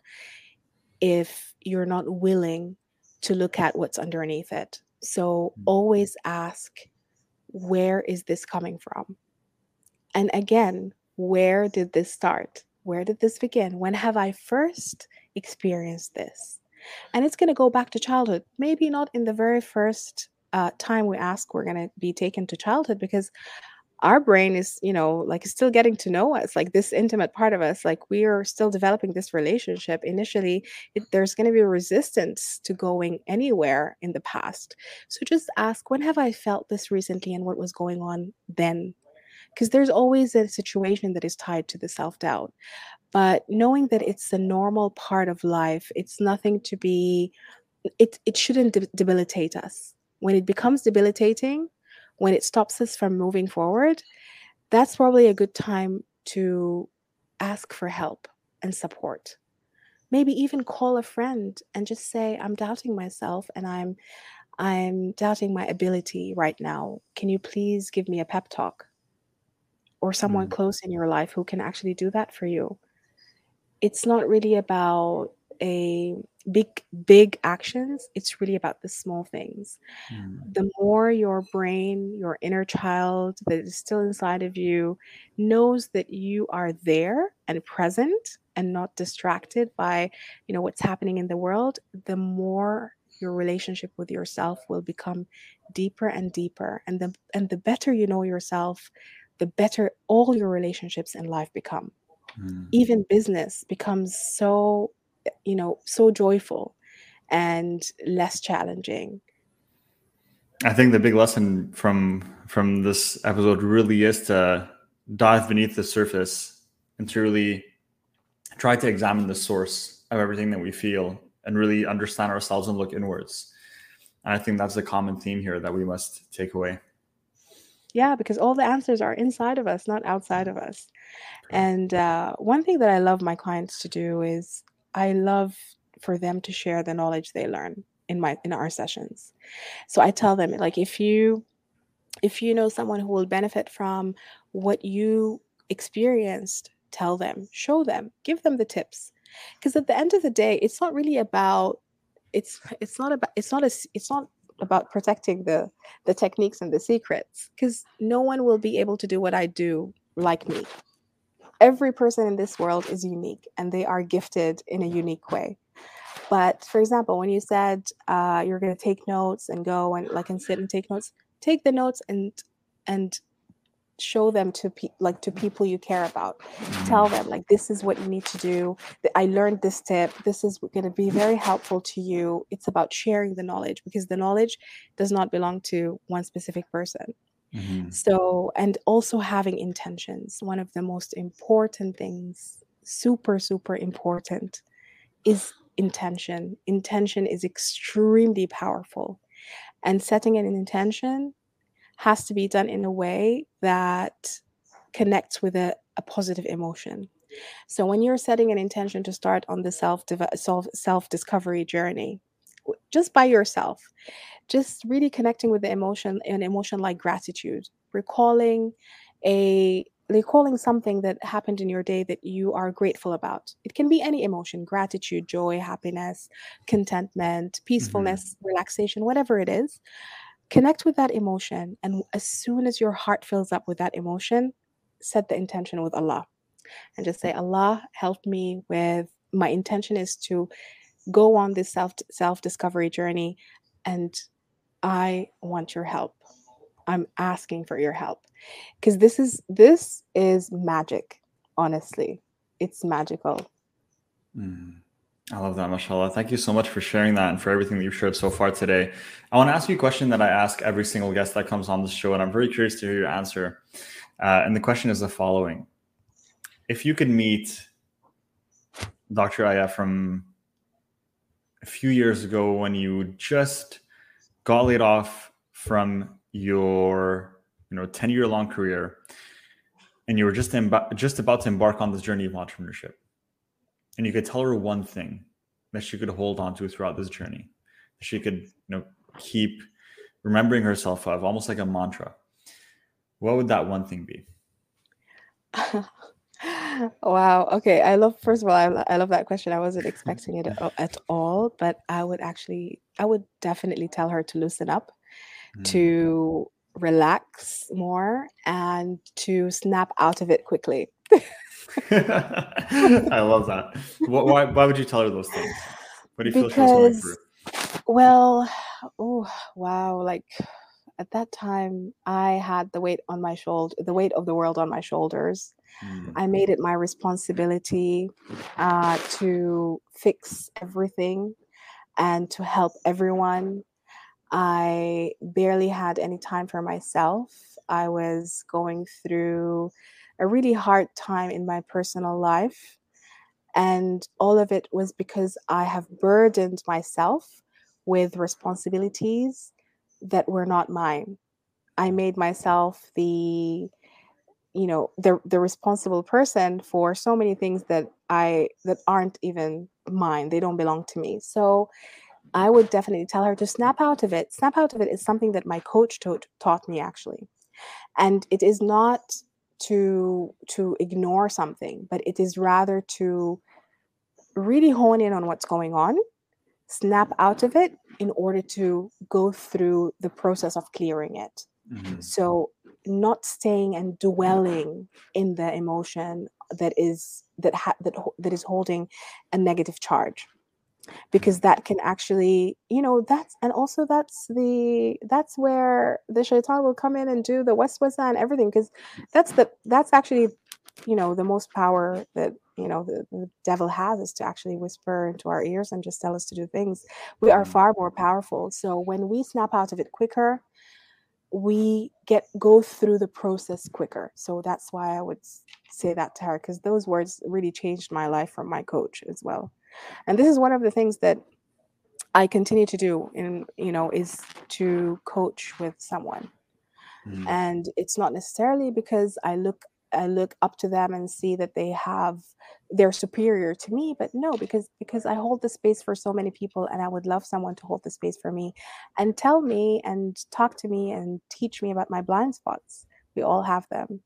if you're not willing to look at what's underneath it. So Mm. always ask, where is this coming from? And again, where did this start? Where did this begin? When have I first experienced this? And it's going to go back to childhood. Maybe not in the very first uh, time we ask, we're going to be taken to childhood because our brain is you know like still getting to know us like this intimate part of us like we are still developing this relationship. Initially it, there's going to be resistance to going anywhere in the past. So just ask when have i felt this recently and what was going on then? Because there's always a situation that is tied to the self-doubt. But knowing that it's a normal part of life it's nothing to be it it shouldn't de- debilitate us. When it becomes debilitating when it stops us from moving forward, that's probably a good time to ask for help and support. Maybe even call a friend and just say, I'm doubting myself and I'm I'm doubting my ability right now. Can you please give me a pep talk? Or someone Mm. close in your life who can actually do that for you. It's not really about a big big actions it's really about the small things Mm. the more your brain, your inner child that is still inside of you knows that you are there and present and not distracted by, you know, what's happening in the world, the more your relationship with yourself will become deeper and deeper. And the and the better you know yourself, the better all your relationships in life become. Mm. Even business becomes so, you know, so joyful and less challenging. I think the big lesson from from this episode really is to dive beneath the surface and to really try to examine the source of everything that we feel and really understand ourselves and look inwards. And I think that's the common theme here that we must take away. Yeah, because all the answers are inside of us, not outside of us. And uh, one thing that I love my clients to do is I love for them to share the knowledge they learn in my in our sessions. So I tell them like if you if you know someone who will benefit from what you experienced, tell them, show them, give them the tips. Because at the end of the day, it's not really about it's it's not about it's not a it's not about protecting the the techniques and the secrets because no one will be able to do what I do like me. Every person in this world is unique and they are gifted in a unique way. But for example, when you said uh, you're going to take notes and go and like and sit and take notes, take the notes and and show them to pe- like to people you care about. Tell them like this is what you need to do. I learned this tip. This is going to be very helpful to you. It's about sharing the knowledge because the knowledge does not belong to one specific person. Mhm. So, and also having intentions. One of the most important things, super, super important, is intention. Intention is extremely powerful. And setting an intention has to be done in a way that connects with a, a positive emotion. So, when you're setting an intention to start on the self self self discovery journey, just by yourself, just really connecting with the emotion an emotion like gratitude recalling a recalling something that happened in your day that you are grateful about. It can be any emotion gratitude joy happiness contentment mm-hmm. peacefulness relaxation whatever it is. Connect with that emotion and as soon as your heart fills up with that emotion set the intention with allah and just say allah help me with my intention is to go on this self self discovery journey and I want your help. I'm asking for your help. Because this is this is magic, honestly. It's magical. Mm. I love that, mashallah. Thank you so much for sharing that and for everything that you've shared so far today. I want to ask you a question that I ask every single guest that comes on the show, and I'm very curious to hear your answer. Uh, and the question is the following If you could meet Dr. Aya from a few years ago when you just got laid off from your you know 10 year long career and you were just emba- just about to embark on this journey of entrepreneurship and you could tell her one thing that she could hold on to throughout this journey she could you know keep remembering herself of almost like a mantra. What would that one thing be wow. Okay. I love, first of all, I, I love that question. I wasn't expecting it at all, but I would actually, I would definitely tell her to loosen up, mm. to relax more, and to snap out of it quickly. I love that. Why, why would you tell her those things? What do you feel because, she's going through? Well, oh, wow. Like, at that time i had the weight on my shoulder the weight of the world on my shoulders. Mm. i made it my responsibility uh, to fix everything and to help everyone. I barely had any time for myself. I was going through a really hard time in my personal life and all of it was because i have burdened myself with responsibilities that were not mine. I mm. made myself the you know the the responsible person for so many things that I that aren't even mine. They don't belong to me. So I would definitely tell her to snap out of it. Snap out of it is something that my coach taught taught me actually. And it is not to to ignore something, but it is rather to really hone in on what's going on snap out of it in order to go through the process of clearing it. Mm-hmm. So not staying and dwelling in the emotion that is that ha- that that is holding a negative charge because mm-hmm. that can actually you know that's and also that's the that's where the shaitan will come in and do the waswasa and everything because that's the that's actually you know the most power that you know the, the devil has is to actually whisper into our ears and just tell us to do things. We are mm. far more powerful. So when we snap out of it quicker we get go through the process quicker. So that's why i would say that to her because those words really changed my life from my coach as well. And this is one of the things that i continue to do in you know is to coach with someone. Mm. and it's not necessarily because i look I look up to them and see that they have they're superior to me but no because because I hold the space for so many people and I would love someone to hold the space for me and tell me and talk to me and teach me about my blind spots we all have them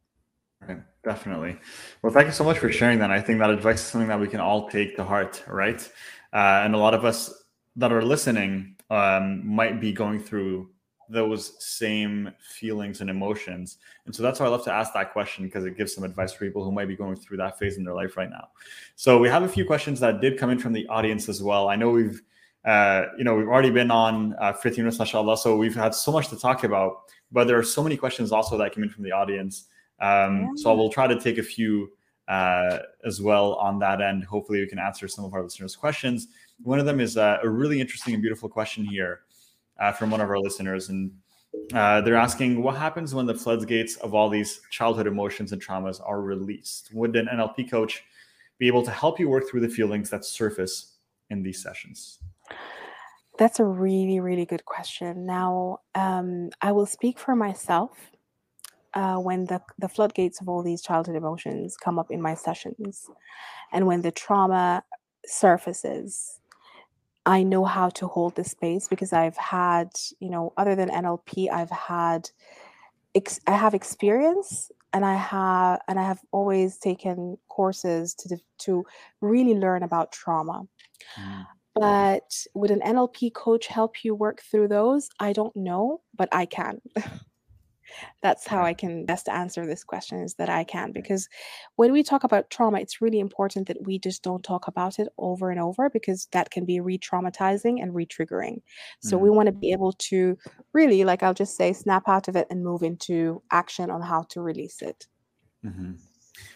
Right, definitely. Well, thank you so much for sharing that. I think that advice is something that we can all take to heart, right? Uh, and a lot of us that are listening um, might be going through those same feelings and emotions. And so that's why I love to ask that question because it gives some advice for people who might be going through that phase in their life right now. So we have a few questions that did come in from the audience as well. I know we've uh, you know, we've already been on uh, 15 minutes, mashallah. So we've had so much to talk about, but there are so many questions also that came in from the audience. Um, so I will try to take a few uh, as well on that end. Hopefully, we can answer some of our listeners' questions. One of them is uh, a really interesting and beautiful question here uh, from one of our listeners, and uh, they're asking what happens when the floodgates of all these childhood emotions and traumas are released. Would an NLP coach be able to help you work through the feelings that surface in these sessions? That's a really, really good question. Now, um, I will speak for myself. Uh, when the, the floodgates of all these childhood emotions come up in my sessions, and when the trauma surfaces, I know how to hold the space because I've had, you know, other than NLP, I've had, ex- I have experience and I have, and I have always taken courses to, to really learn about trauma. Mm. But would an NLP coach help you work through those? I don't know, but I can. that's how I can best answer this question is that I can because when we talk about trauma it's really important that we just don't talk about it over and over because that can be re-traumatizing and re-triggering. So mm-hmm. we want to be able to really like I'll just say snap out of it and move into action on how to release it. Mm-hmm.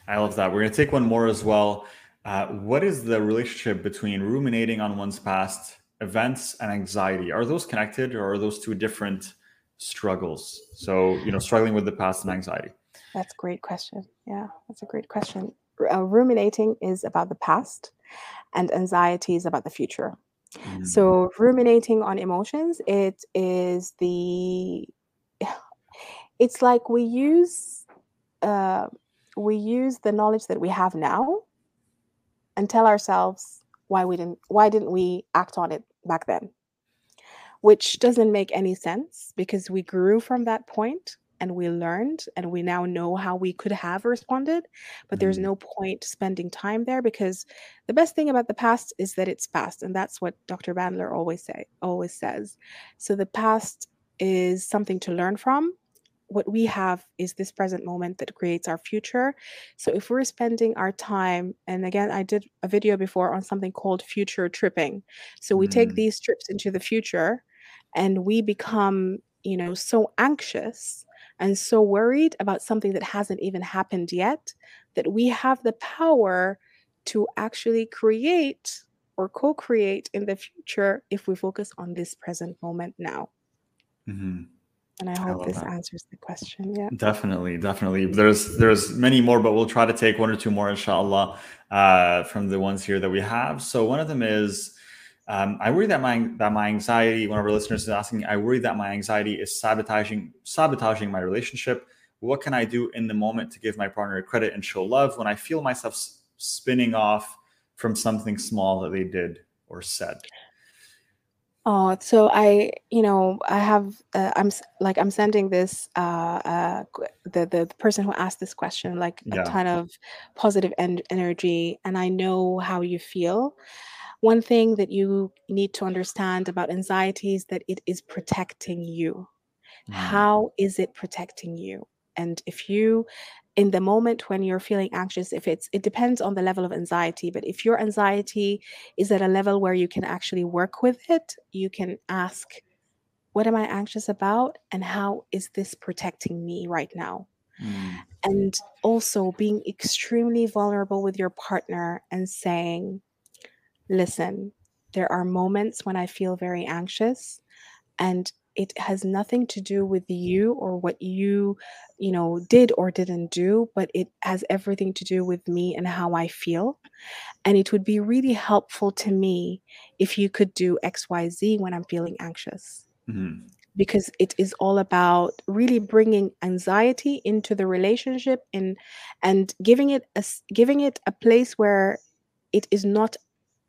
I love that. We're going to take one more as well. Uh, what is the relationship between ruminating on one's past events and anxiety? Are those connected or are those two different struggles? So, you know, struggling with the past and anxiety. That's a great question. Yeah, that's a great question. Uh, ruminating is about the past, and anxiety is about the future. Mm-hmm. So, ruminating on emotions, it is the. It's like we use, uh, we use the knowledge that we have now, and tell ourselves why we didn't, why didn't we act on it back then? Which doesn't make any sense because we grew from that and we learned and we now know how we could have responded but there's Mhm. no point spending time there because the best thing about the past is that it's past and that's what dr bandler always say always says so the past is something to learn from what we have is this present moment that creates our future so if we're spending our time and again i did a video before on something called future tripping so we take Mm. these trips into the future and we become you know so anxious and so worried about something that hasn't even happened yet that we have the power to actually create or co-create in the future if we focus on this present moment now Mhm. and i I hope love this that. answers the question yeah Definitely, definitely. There's there's many more, but we'll try to take one or two more, inshallah, uh, from the ones here that we have. So one of them is, um, I worry that my that my anxiety. One of our listeners is asking, I worry that my anxiety is sabotaging sabotaging my relationship. What can I do in the moment to give my partner credit and show love when I feel myself spinning off from something small that they did or said? Oh, so I, you know, I have, uh, I'm like, I'm sending this, uh, uh, the, the the person who asked this question, like a ton of positive en- energy, and I know how you feel. One thing that you need to understand about anxiety is that it is protecting you. Mhm. How is it protecting you? And if you, in the moment when you're feeling anxious, if it's, it depends on the level of anxiety, but if your anxiety is at a level where you can actually work with it, you can ask, what am I anxious about? And how is this protecting me right now? Mm. And also being extremely vulnerable with your partner and saying, listen, there are moments when I feel very anxious and it has nothing to do with you or what you you know did or didn't do but it has everything to do with me and how i feel and it would be really helpful to me if you could do xyz when i'm feeling anxious Mhm. because it is all about really bringing anxiety into the relationship and and giving it a giving it a place where it is not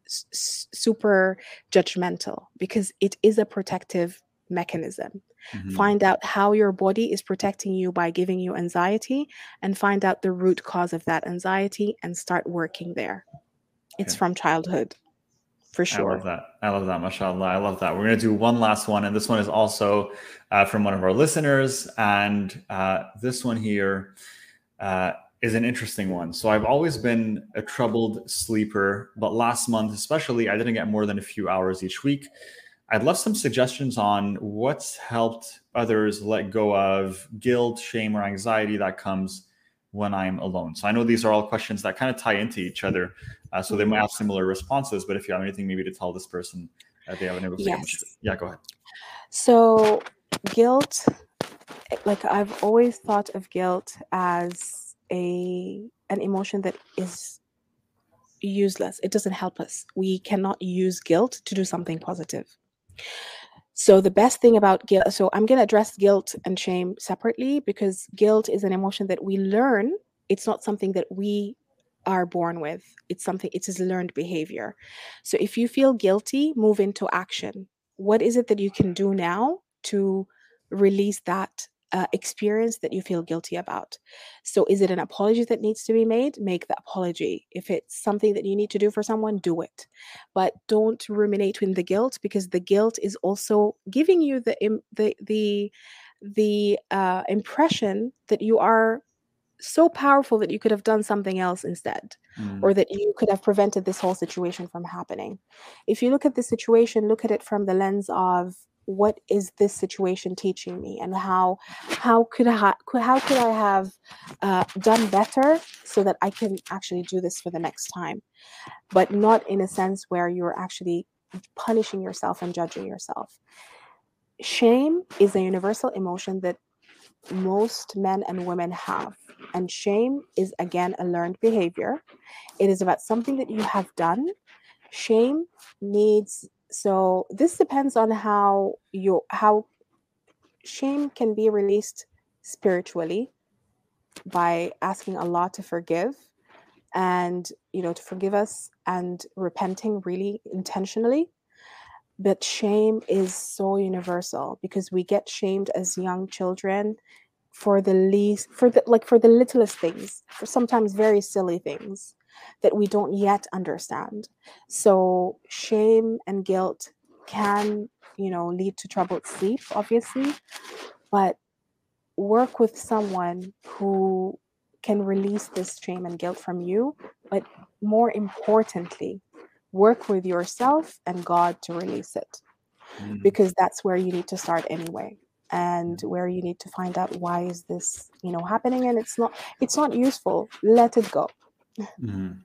s- super judgmental because it is a protective mechanism Mhm. find out how your body is protecting you by giving you anxiety and find out the root cause of that anxiety and start working there it's Okay. from childhood for sure. I love that. I love that, mashallah. I love that. We're going to do one last one. And this one is also uh, from one of our listeners. And uh, this one here uh, is an interesting one. So I've always been a troubled sleeper, but last month, especially, I didn't get more than a few hours each week. I'd love some suggestions on what's helped others let go of guilt, shame, or anxiety that comes when I'm alone. So I know these are all questions that kind of tie into each other. Uh, so they might have similar responses, but if you have anything maybe to tell this person that they haven't able to yes Yeah, go ahead. so guilt like i've always thought of guilt as a an emotion that is useless. It doesn't help us. We cannot use guilt to do something positive. So the best thing about guilt so i'm going to address guilt and shame separately because guilt is an emotion that we learn. It's not something that we are born with. It's something it is learned behavior. So if you feel guilty move into action. What is it that you can do now to release that uh, experience that you feel guilty about. So is it an apology that needs to be made? Make the apology. If it's something that you need to do for someone do it. But don't ruminate in the guilt because the guilt is also giving you the the the the uh, impression that you are so powerful that you could have done something else instead Mm, or that you could have prevented this whole situation from happening. If you look at the situation look at it from the lens of what is this situation teaching me? And how how could i how could i have uh, done better so that i can actually do this for the next time? But not in a sense where you're actually punishing yourself and judging yourself. Shame is a universal emotion that most men and women have and shame is again a learned behavior. It is about something that you have done. Shame needs so this depends on how you how shame can be released spiritually by asking allah to forgive and you know to forgive us and repenting really intentionally. But shame is so universal because we get shamed as young children for the least for the like for the littlest things for sometimes very silly things that we don't yet understand. So shame and guilt can you know lead to troubled sleep obviously but work with someone who can release this shame and guilt from you but more importantly work with yourself and god to release it mm. because that's where you need to start anyway and where you need to find out why is this you know happening and it's not it's not useful. Let it go mm.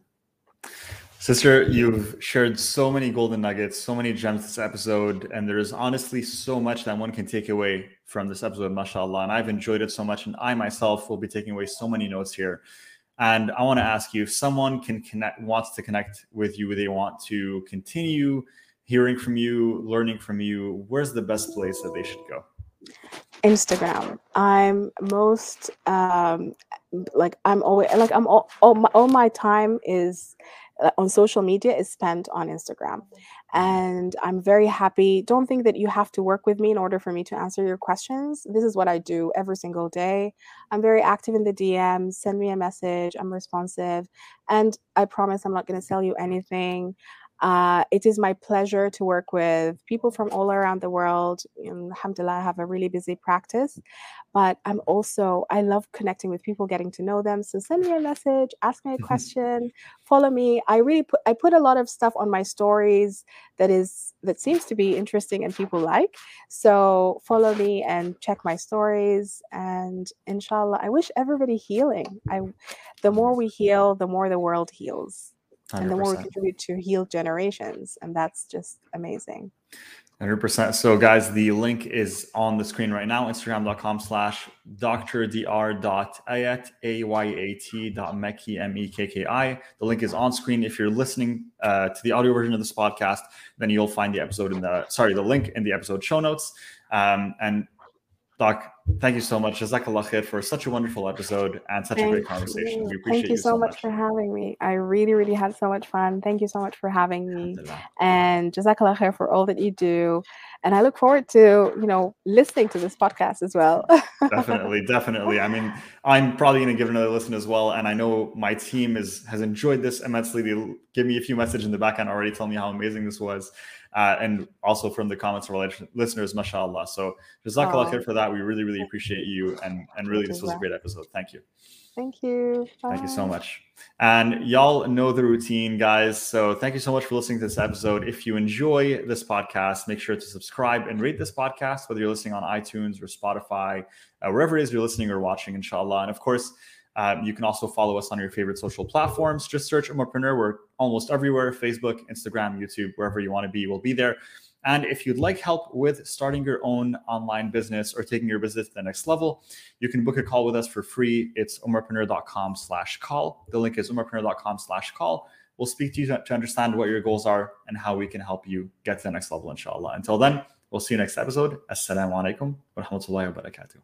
Sister, you've shared so many golden nuggets, so many gems this episode, and there is honestly so much that one can take away from this episode, mashallah. And I've enjoyed it so much, and I myself will be taking away so many notes here. And I want to ask you if someone can connect, wants to connect with you, they want to continue hearing from you, learning from you, where's the best place that they should go? Instagram. I'm most um like I'm always like I'm all all my, all my time is uh, on social media is spent on Instagram. And I'm very happy. Don't think that you have to work with me in order for me to answer your questions. This is what I do every single day. I'm very active in the DMs. Send me a message. I'm responsive. And I promise I'm not going to sell you anything. Uh, it is my pleasure to work with people from all around the world. Alhamdulillah, I have a really busy practice, but I'm also, I love connecting with people, getting to know them. So send me a message, ask me a mm-hmm. question, follow me. I really put, I put a lot of stuff on my stories that is, that seems to be interesting and people like. So follow me and check my stories. And inshallah, I wish everybody healing. I, the more we heal, the more the world heals. 100%. and the more we contribute to heal generations and that's just amazing. 100% so guys the link is on the screen right now instagram.com slash drdr.ayat a-y-a-t dot mekki m-e-k-k-i the link is on screen. If you're listening uh, to the audio version of this podcast then you'll find the episode in the sorry the link in the episode show notes. Um, and Doc, thank you so much. Jazakallah khair for such a wonderful episode and such thank a great conversation. You. We appreciate thank you, you so, much, much for having me. I really, really had so much fun. Thank you so much for having me. And Jazakallah khair for all that you do. And I look forward to, you know, listening to this podcast as well. definitely, definitely. I mean, I'm probably going to give another listen as well. And I know my team is has enjoyed this immensely. They give me a few messages in the backend already telling me how amazing this was uh, and also from the comments of our listeners, mashallah. So jazakallah khair for that. We really, really appreciate you. And, and really, this was a great episode. Thank you. Thank you. Bye. Thank you so much. And y'all know the routine, guys. So thank you so much for listening to this episode. If you enjoy this podcast, make sure to subscribe and rate this podcast, whether you're listening on iTunes or Spotify, uh, wherever it is you're listening or watching, inshallah. And of course, um, you can also follow us on your favorite social platforms. Just search Umarpreneur. We're almost everywhere Facebook, Instagram, YouTube, wherever you want to be, we'll be there. And if you'd like help with starting your own online business or taking your business to the next level, you can book a call with us for free. It's umarpreneur.com slash call. The link is umarpreneur.com slash call. We'll speak to you to understand what your goals are and how we can help you get to the next level, inshallah. Until then, we'll see you next episode. Assalamu alaikum wa rahmatullahi wa barakatuh.